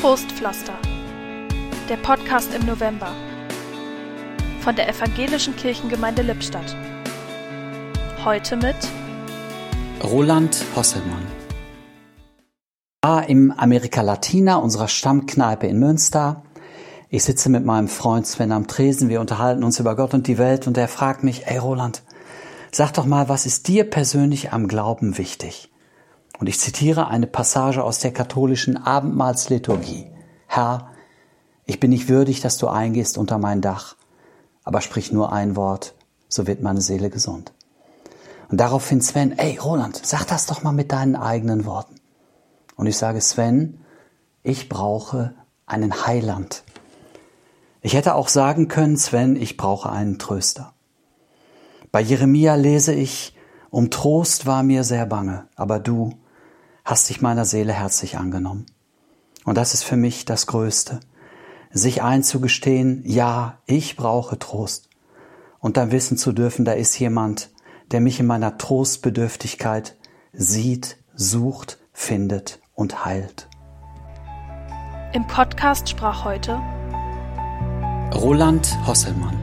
Trostpflaster. Der Podcast im November von der Evangelischen Kirchengemeinde Lippstadt. Heute mit Roland Hosselmann. Im Amerika Latina, unserer Stammkneipe in Münster. Ich sitze mit meinem Freund Sven am Tresen, wir unterhalten uns über Gott und die Welt und er fragt mich, ey Roland, sag doch mal, was ist dir persönlich am Glauben wichtig? Und ich zitiere eine Passage aus der katholischen Abendmahlsliturgie. Herr, ich bin nicht würdig, dass du eingehst unter mein Dach, aber sprich nur ein Wort, so wird meine Seele gesund. Und daraufhin Sven, ey Roland, sag das doch mal mit deinen eigenen Worten. Und ich sage, Sven, ich brauche einen Heiland. Ich hätte auch sagen können, Sven, ich brauche einen Tröster. Bei Jeremia lese ich, um Trost war mir sehr bange, aber du hast dich meiner Seele herzlich angenommen. Und das ist für mich das Größte, sich einzugestehen, ja, ich brauche Trost. Und dann wissen zu dürfen, da ist jemand, der mich in meiner Trostbedürftigkeit sieht, sucht, findet und heilt. Im Podcast sprach heute Roland Hosselmann.